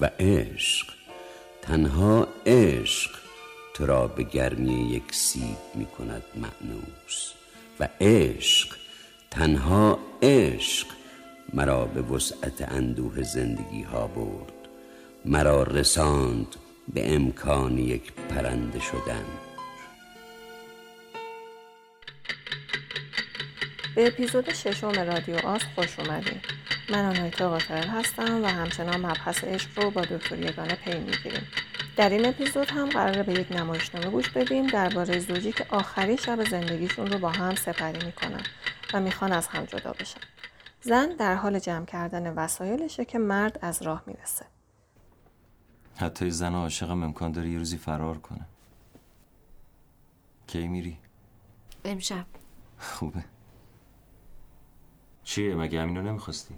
و عشق. تنها عشق تو را به گرمی یک سیب می کند معنوس و عشق تنها عشق مرا به وسعت اندوه زندگی ها برد. مرا رساند به امکان یک پرنده شدن. به اپیزود ششم رادیو آس خوش اومدید من آنایتا قاطرل هستم و همچنان مبحث عشق رو با دکتر یگانه پی می‌گیریم. در این اپیزود هم قراره به یک نمایشنامه گوش بدیم درباره زوجی که آخری شب زندگیشون رو با هم سپری می‌کنن و می‌خوان از هم جدا بشن. زن در حال جمع کردن وسایلشه که مرد از راه می‌رسه. حتی زن عاشقم امکان داره یه روزی فرار کنه. کی میری؟ امشب. خوبه. چیه؟ مگه همینو نمی‌خواستی؟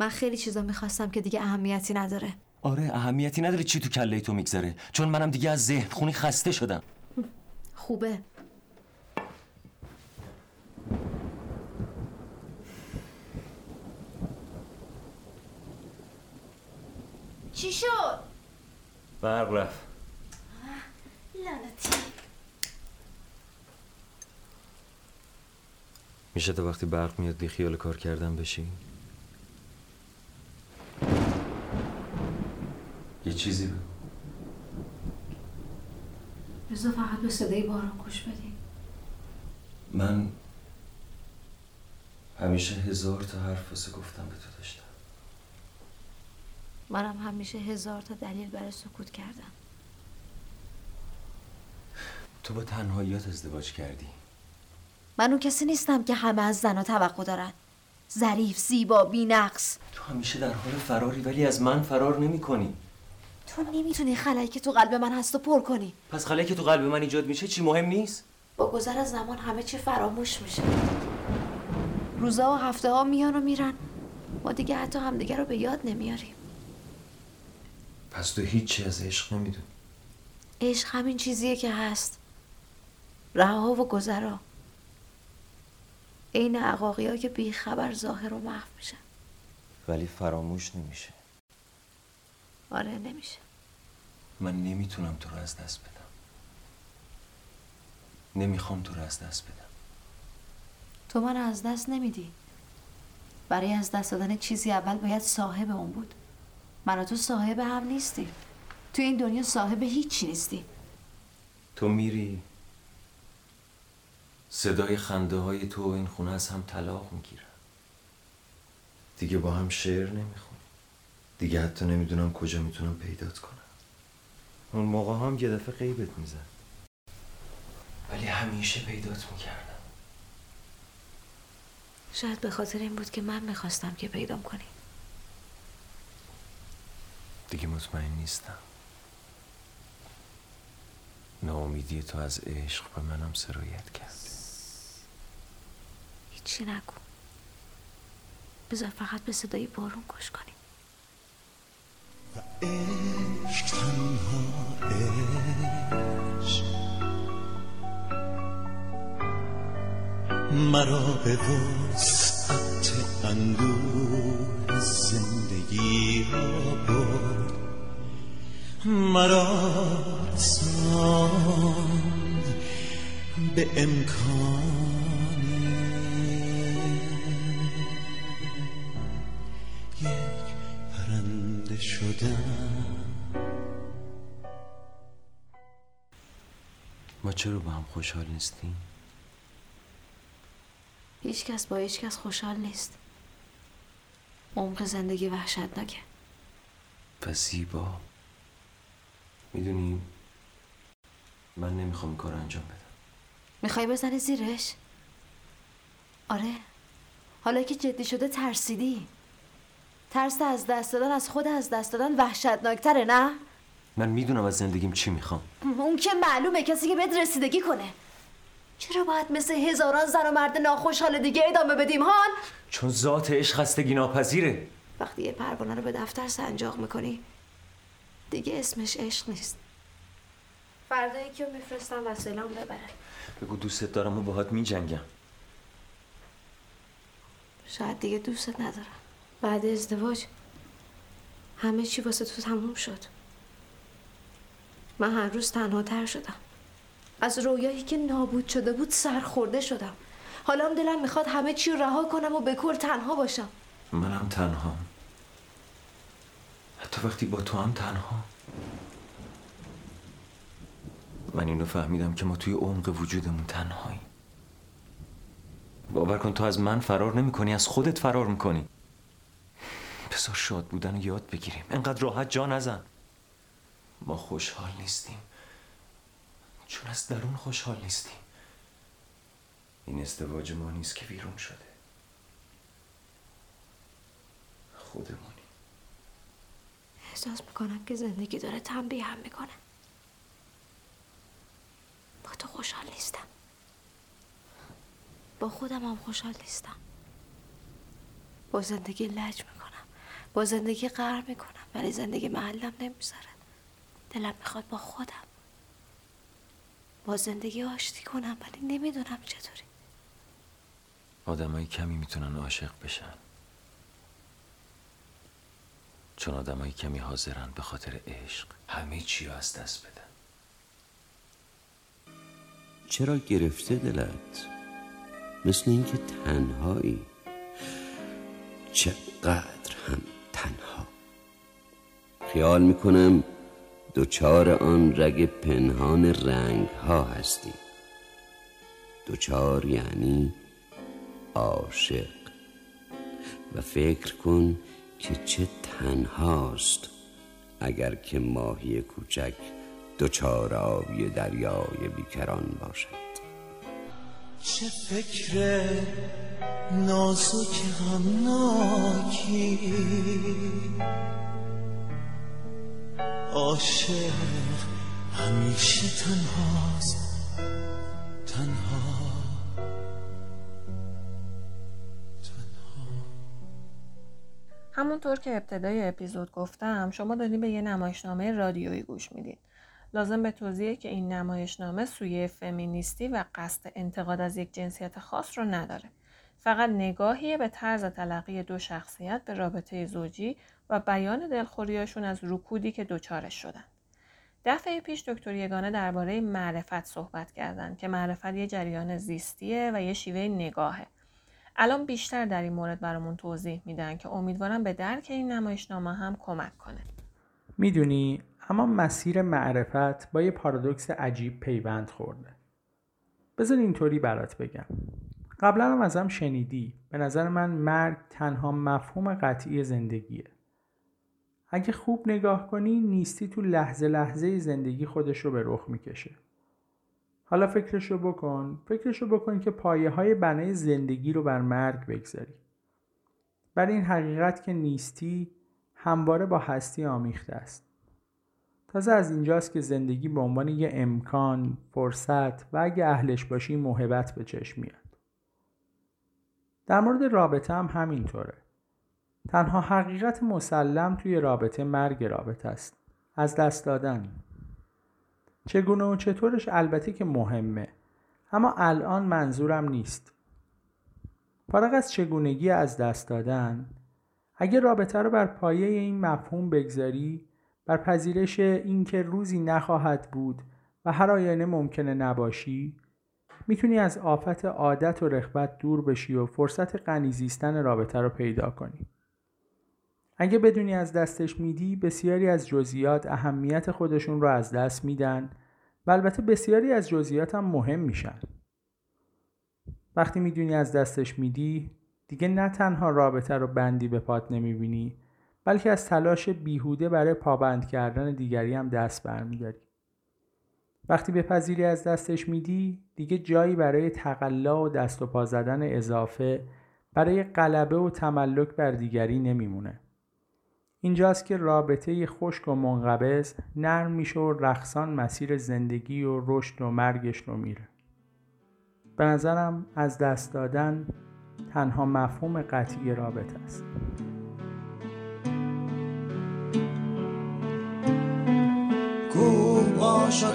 من خیلی چیزا می‌خواستم که دیگه اهمیتی نداره. آره اهمیتی نداره چی تو کله تو میگذره. چون منم دیگه از ذهن خونی خسته شدم. خوبه. چی شد؟ برق رفت. لعنتی. میشه تا وقتی برق میاد بی خیال کار کردن بشی؟ یه چیزی بگو. بذار فقط به صدای باران گوش بدیم من همیشه هزار تا حرف واسه گفتم به تو داشتم. منم همیشه هزار تا دلیل برای سکوت کردم. تو با تنهاییات ازدواج کردی. من اون کسی نیستم که همه از زنها توقع دارن. ظریف زیبا بینقص. تو همیشه در حال فراری ولی از من فرار نمی کنی تو نمی‌تونی خلایی که تو قلب من هست و پر کنی. پس خلایی که تو قلب من ایجاد میشه چی مهم نیست؟ با گذر از زمان همه چی فراموش میشه. روزا و هفته ها میان و میرن. ما دیگه حتی همدیگه رو به یاد نمیاریم. پس تو هیچی از عشق نمی‌دونی. عشق همین چیزیه که هست. رها و گذرا. عین عقاقی ها که بیخبر ظاهر و محو میشن. ولی فراموش نمیشه. آره نمیشه. من نمی‌تونم تو رو از دست بدم. نمی‌خوام تو رو از دست بدم. تو من از دست نمیدی. برای از دست دادن چیزی اول باید صاحب اون بود. من و تو صاحب هم نیستیم تو این دنیا صاحب هیچی نیستی. تو میری صدای خنده های تو و این خونه از هم طلاق می‌گیرن دیگه با هم شعر نمی‌خونیم دیگه حتی نمی‌دونم کجا می‌تونم پیدات کنم. اون موقع هم یه دفعه غیبت میزن ولی همیشه پیدات می‌کردم. شاید به خاطر این بود که من می‌خواستم که پیدام کنی. دیگه مطمئن نیستم. ناامیدی تو از عشق به منم سرایت کرد هیچی نگو. بذار فقط به صدای بارون گوش کنیم. عشق تنها مرا به وسعت اندوه زندگی ها برد. مرا رساند به امکان شدن ما چرا با هم خوشحال نیستیم؟ هیچ کس با هیچ کس خوشحال نیست. عمق زندگی وحشتناکه. و زیبا. می‌دونی من نمی‌خوام کار انجام بدم. می‌خوای بزنی زیرش؟ آره. حالا که جدی شده ترسیدی. ترس از دست دادن از خود از دست دادن وحشتناکتره نه؟ من می‌دونم از زندگیم چی می‌خوام. اون که معلومه کسی که بهت رسیدگی کنه. چرا باید مثل هزاران زن و مرد ناخوشحال دیگه ادامه بدیم هان؟ چون ذات عشق خستگی ناپذیره. وقتی یه پروانه رو به دفتر سنجاق می‌کنی دیگه اسمش عشق نیست. فردا یکی رو میفرستم وسیلم ببره بگو دوستت دارم و باهات میجنگم. شاید دیگه دوستت ندارم. بعد ازدواج. همه چی واسه تو تموم شد. من هر روز تنها تر شدم. از رویایی که نابود شده بود سرخورده شدم. حالا هم دلم می‌خواد همه چی رها کنم و به کل تنها باشم. منم تنها. حتی وقتی با تو هم تنها. من اینو فهمیدم که ما توی عمق وجودمون تنهاییم باور کن تو از من فرار نمی کنی از خودت فرار می‌کنی. بذار شاد بودن رو یاد بگیریم. انقدر راحت جا نزن. ما خوشحال نیستیم. چون از درون خوشحال نیستیم. این ازدواج ما نیست که بیرون شده. خودمونی احساس می‌کنم که زندگی داره تنبیه هم می‌کنه. با تو خوشحال نیستم. با خودم هم خوشحال نیستم. با زندگی لج می‌کنم. با زندگی قهر می‌کنم ولی زندگی محلم نمی‌ذاره دلم می‌خواد با خودم با زندگی آشتی کنم ولی نمی‌دونم چطوری. آدمایی کمی می‌تونن عاشق بشن. چون آدمایی کمی حاضرن به خاطر عشق همه چی رو از دست بدن. چرا گرفته دلت؟ مثل اینکه تنهایی. چقدر هم تنها. خیال می‌کنم دوچار آن رگ پنهان رنگ ها هستی. دوچار یعنی عاشق. و فکر کن که چه تنهاست اگر که ماهی کوچک دوچار آبی دریای بیکران باشد. چه فکر نازک غمناکی عاشق همیشه تنهاست تنها همونطور که ابتدای اپیزود گفتم شما دارین به یه نمایشنامه رادیویی گوش می‌دید. لازم به توضیحه که این نمایشنامه سویه فمینیستی و قصد انتقاد از یک جنسیت خاص رو نداره. فقط نگاهیه به طرز تلقی دو شخصیت به رابطه زوجی و بیان دلخوریاشون از رکودی که دوچارش شدن. دفعه پیش دکتر یگانه درباره معرفت صحبت کردن که معرفت یه جریان زیستیه و یه شیوه نگاهه. الان بیشتر در این مورد برامون توضیح میدن که امیدوارم به درک این نمایشنامه هم کمک کنه. می‌دونی اما مسیر معرفت با یه پارادوکس عجیب پیوند خورده. بذار اینطوری برات بگم. قبلا هم ازم شنیدی به نظر من مرگ تنها مفهوم قطعی زندگیه. اگه خوب نگاه کنی نیستی تو لحظه لحظه زندگی خودش رو به رخ می‌کشه. حالا فکرشو بکن فکرشو بکن که پایه های بنای زندگی رو بر مرگ بگذاری بر این حقیقت که نیستی همواره با هستی آمیخته است تازه از اینجاست که زندگی به عنوان یه امکان، فرصت و اگه اهلش باشی محبت به چشم میاد. در مورد رابطه هم همینطوره. تنها حقیقت مسلم توی رابطه مرگ رابطه است. از دست دادن. چگونه و چطورش البته که مهمه. اما الان منظورم نیست. فارغ از چگونگی از دست دادن اگه رابطه رو بر پایه این مفهوم بگذاری بر پذیرش اینکه روزی نخواهد بود و هر آینه ممکنه نباشی می‌تونی از آفت عادت و رغبت دور بشی و فرصت غنیزیستن رابطه رو پیدا کنی. اگه بدونی از دستش میدی بسیاری از جزئیات اهمیت خودشون رو از دست میدن و البته بسیاری از جزئیات هم مهم میشن. وقتی می‌دونی از دستش میدی دیگه نه تنها رابطه رو بندی به پات نمی‌بینی بلکه از تلاش بیهوده برای پابند کردن دیگری هم دست برمیداری. وقتی به پذیری از دستش میدی دیگه جایی برای تقلا و دست و پا زدن اضافه برای غلبه و تملک بر دیگری نمیمونه. اینجاست که رابطه خشک و منقبض نرم میشه و رخصان مسیر زندگی و رشد و مرگش رو میره. به نظرم از دست دادن تنها مفهوم قطعی رابطه است. کوه باشا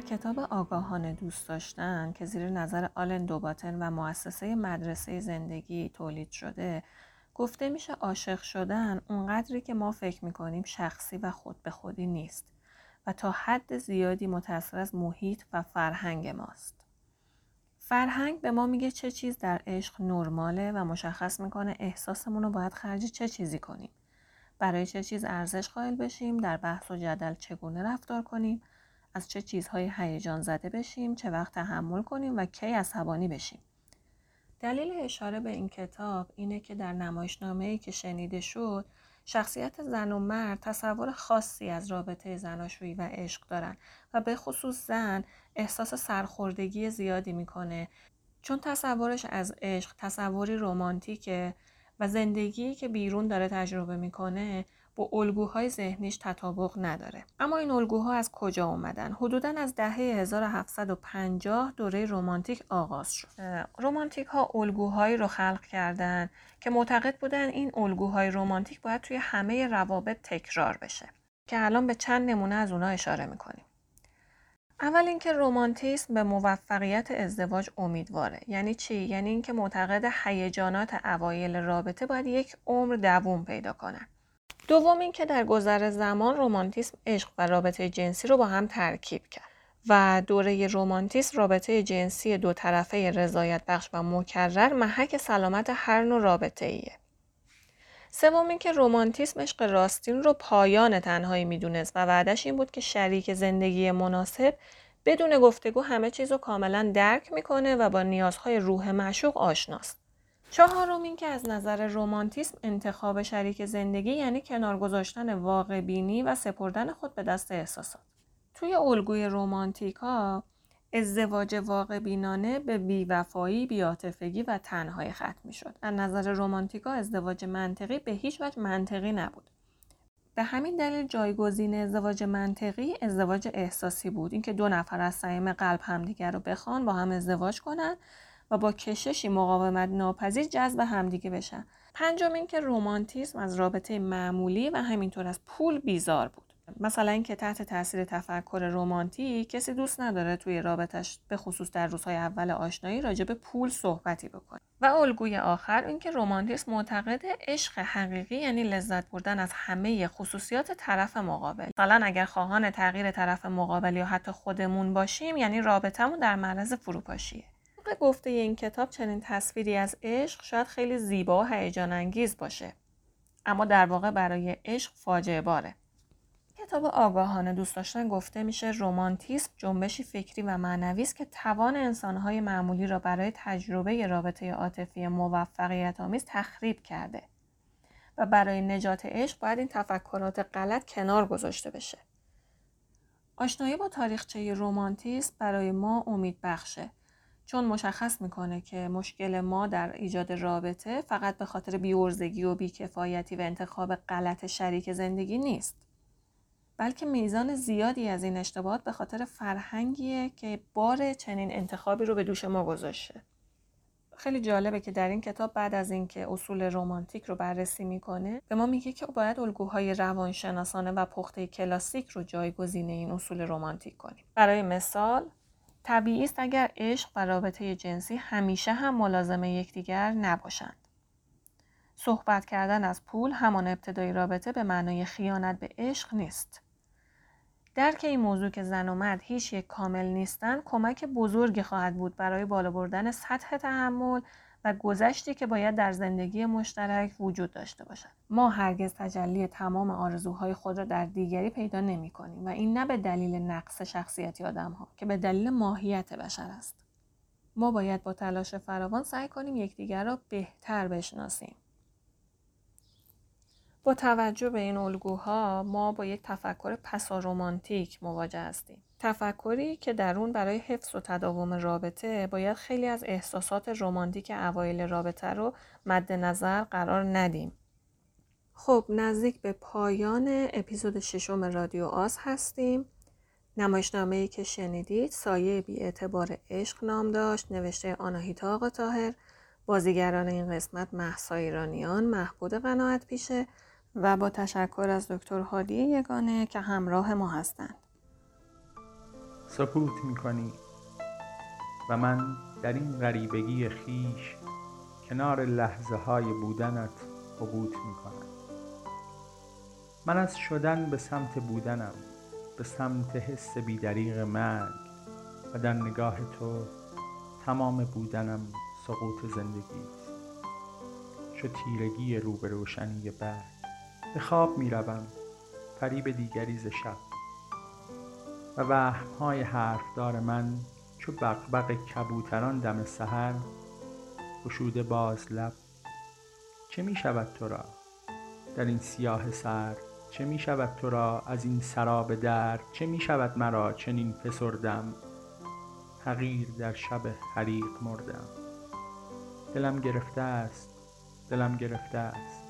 کتاب آگاهانه دوست داشتن که زیر نظر آلن دوباتن و مؤسسه مدرسه زندگی تولید شده گفته میشه عاشق شدن اونقدری که ما فکر می‌کنیم شخصی و خود به خودی نیست و تا حد زیادی متأثر از محیط و فرهنگ ماست. فرهنگ به ما میگه چه چیز در عشق نرماله و مشخص می‌کنه احساسمون رو باید خرج چه چیزی کنیم. برای چه چیز ارزش قائل بشیم، در بحث و جدل چگونه رفتار کنیم، از چه چیزهای هیجان زده بشیم، چه وقت تحمل کنیم و کی عصبانی بشیم. دلیل اشاره به این کتاب اینه که در نمایشنامه ای که شنیده شد شخصیت زن و مرد تصور خاصی از رابطه زناشویی و عشق دارن و به خصوص زن احساس سرخوردگی زیادی می‌کنه چون تصورش از عشق تصوری رمانتیکه و زندگی که بیرون داره تجربه می‌کنه با الگوهای ذهنیش تطابق نداره. اما این الگوها از کجا اومدن؟ حدودا از دهه 1750 دوره رمانتیک آغاز شد. رمانتیک ها الگوهایی رو خلق کردن که معتقد بودن این الگوهای رمانتیک باید توی همه روابط تکرار بشه که الان به چند نمونه از اونها اشاره می‌کنیم. اول اینکه رومانتیسم به موفقیت ازدواج امیدواره. یعنی چی؟ یعنی اینکه معتقد هیجانات اوایل رابطه باید یک عمر دووم پیدا کنن دوم اینکه در گذر زمان رومانتیسم عشق و رابطه جنسی رو با هم ترکیب کرد و دوره رومانتیسم رابطه جنسی دو طرفه رضایت بخش و مکرر محک سلامت هر نوع رابطه ایه. سوم اینکه رومانتیسم عشق راستین رو پایان تنهایی می‌دونست و وعدش این بود که شریک زندگی مناسب بدون گفتگو همه چیز رو کاملا درک می‌کنه و با نیازهای روح معشوق آشناست. چهارم این که از نظر رومانتیسم انتخاب شریک زندگی یعنی کنار گذاشتن واقع بینی و سپردن خود به دست احساسات. توی الگوی رومانتیکا ازدواج واقع بینانه به بیوفایی، بیاتفگی و تنهایی ختم می شد. از نظر رومانتیکا ازدواج منطقی به هیچ وجه منطقی نبود. به همین دلیل جایگزین ازدواج منطقی ازدواج احساسی بود اینکه دو نفر از صمیم قلب همدیگر رو بخوان با هم ازدواج کنند و با کششی مقاومت ناپذیر جذب همدیگه بشن. پنجم اینکه رومانتیسم از رابطه معمولی و همینطور از پول بیزار بود. مثلا اینکه تحت تاثیر تفکر رومانتیک کسی دوست نداره توی رابطش به خصوص در روزهای اول آشنایی راجع به پول صحبتی بکنه. و الگوی آخر اینکه رومانتیسم معتقد عشق حقیقی یعنی لذت بردن از همه خصوصیات طرف مقابل. مثلا اگر خواهان تغییر طرف مقابل یا حتی خودمون باشیم یعنی رابطمون در معرض فروپاشیه. طبق گفته این کتاب چنین تصویری از عشق شاید خیلی زیبا و هیجان انگیز باشه. اما در واقع برای عشق فاجعه باره. کتاب آگاهانه دوست داشتن گفته میشه رومانتیسم جنبشی فکری و معنوی است که توان انسانهای معمولی را برای تجربه رابطه عاطفی موفقیت آمیز تخریب کرده و برای نجات عشق باید این تفکرات غلط کنار گذاشته بشه. آشنایی با تاریخچه رومانتیسم برای ما امید بخشه. چون مشخص می‌کنه که مشکل ما در ایجاد رابطه فقط به خاطر بیورزگی و بیکفایتی و انتخاب غلط شریک زندگی نیست بلکه میزان زیادی از این اشتباهات به خاطر فرهنگیه که بار چنین انتخابی رو به دوش ما گذاشته. خیلی جالبه که در این کتاب بعد از اینکه اصول رمانتیک رو بررسی می‌کنه به ما میگه که باید الگوهای روانشناسانه و پخته کلاسیک رو جایگزین این اصول رمانتیک کنیم. برای مثال طبیعی است اگر عشق و رابطه جنسی همیشه هم ملازم یکدیگر نباشند. صحبت کردن از پول همان ابتدای رابطه به معنای خیانت به عشق نیست. درک این موضوع که زن و مرد هیچ یک کامل نیستند کمک بزرگی خواهد بود برای بالا بردن سطح تحمل و گذشتی که باید در زندگی مشترک وجود داشته باشد. ما هرگز تجلی تمام آرزوهای خود را در دیگری پیدا نمی کنیم و این نه به دلیل نقص شخصیتی آدم ها که به دلیل ماهیت بشر است. ما باید با تلاش فراوان سعی کنیم یکدیگر را بهتر بشناسیم. با توجه به این الگوها ما با یک تفکر پسارومانتیک مواجه هستیم. تفکری که در اون برای حفظ و تداوم رابطه باید خیلی از احساسات رمانتیک اوایل رابطه رو مد نظر قرار ندیم. خب نزدیک به پایان اپیزود ششم رادیو آز هستیم. نمایشنامه ای که شنیدید سایه بی اعتبار عشق نام داشت نوشته آناهیتا آقا تاهر بازیگران این قسمت محسا ایرانیان محبود قناعت پیشه و با تشکر از دکتر هادی یگانه که همراه ما هستند. سکوت می‌کنی و من در این غریبگی خیش کنار لحظه های بودنت عبوت می‌کنم. من از شدن به سمت بودنم به سمت حس بیدریغ مرگ و در نگاه تو تمام بودنم سقوط زندگی است. چو تیرگی رو به به خواب می روم فریب دیگری ز شب. و وهمهای حرفدار من چو بقبق کبوتران دم سحر گشوده باز لب. چه می شود تو را؟ در این سیاه سر چه می شود تو را؟ از این سراب در چه می شود مرا چنین فسردم؟ حقیر در شب حریق مردم. دلم گرفته است. دلم گرفته است.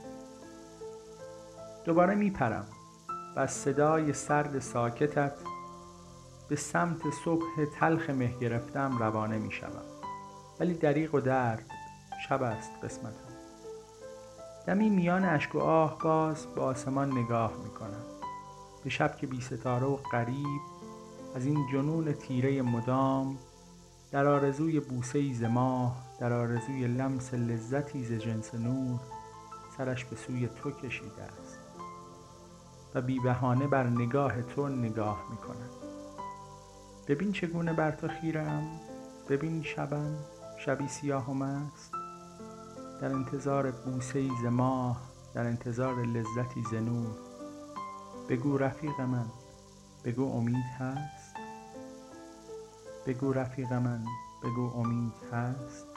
دوباره می پرم و صدای سرد ساکتت به سمت صبح تلخ مه گرفتم روانه می شوم ولی دریغ و درد شب است قسمتم. دمی میان اشک و آه باز به آسمان نگاه می کنم به شب که بی ستاره و غریب از این جنون تیره مدام در آرزوی بوسه ای ماه در آرزوی لمس لذتی ز جنس نور سرش به سوی تو کشیده است. و بی بهانه بر نگاه تو نگاه می کند ببین چگونه بر تو خیرم ببین شبم شبی سیاه و مست در انتظار بوسه ز ماه در انتظار لذتی ز نور بگو رفیق من بگو امید هست. بگو رفیق من بگو امید هست.